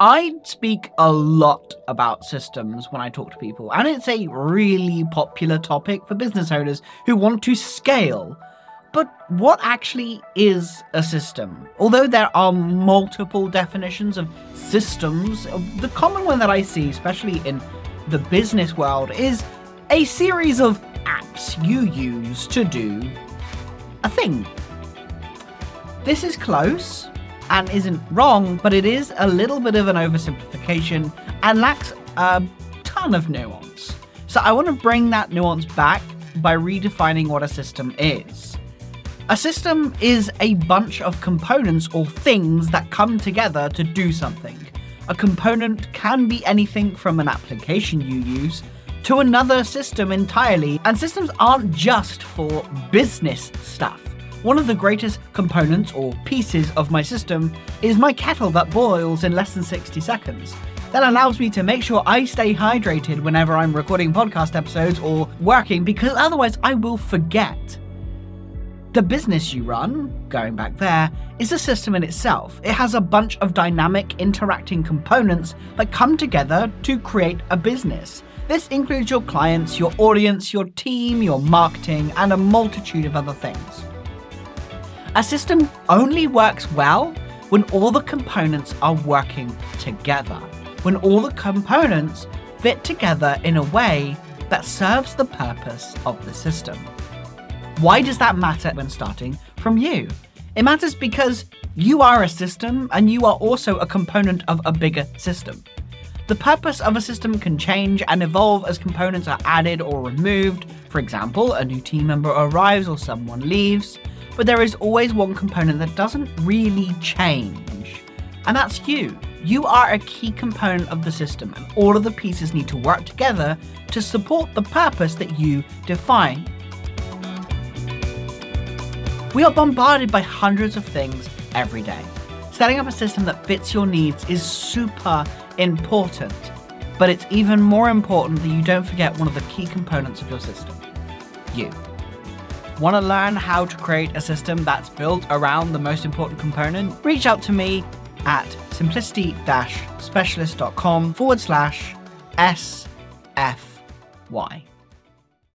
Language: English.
I speak a lot about systems when I talk to people, and it's a really popular topic for business owners who want to scale. But what actually is a system? Although there are multiple definitions of systems, the common one that I see, especially in the business world, is a series of apps you use to do a thing. This is close and isn't wrong, but it is a little bit of an oversimplification and lacks a ton of nuance. So I want to bring that nuance back by redefining what a system is. A system is a bunch of components or things that come together to do something. A component can be anything from an application you use to another system entirely, and systems aren't just for business stuff. One of the greatest components or pieces of my system is my kettle that boils in less than 60 seconds. That allows me to make sure I stay hydrated whenever I'm recording podcast episodes or working because otherwise I will forget. The business you run, going back there, is a system in itself. It has a bunch of dynamic interacting components that come together to create a business. This includes your clients, your audience, your team, your marketing, and a multitude of other things. A system only works well when all the components are working together, when all the components fit together in a way that serves the purpose of the system. Why does that matter when starting from you? It matters because you are a system and you are also a component of a bigger system. The purpose of a system can change and evolve as components are added or removed. For example, a new team member arrives or someone leaves but there is always one component that doesn't really change, and that's you. You are a key component of the system, and all of the pieces need to work together to support the purpose that you define. We are bombarded by hundreds of things every day. Setting up a system that fits your needs is super important, but it's even more important that you don't forget one of the key components of your system you. Want to learn how to create a system that's built around the most important component? Reach out to me at simplicity specialist.com forward slash SFY.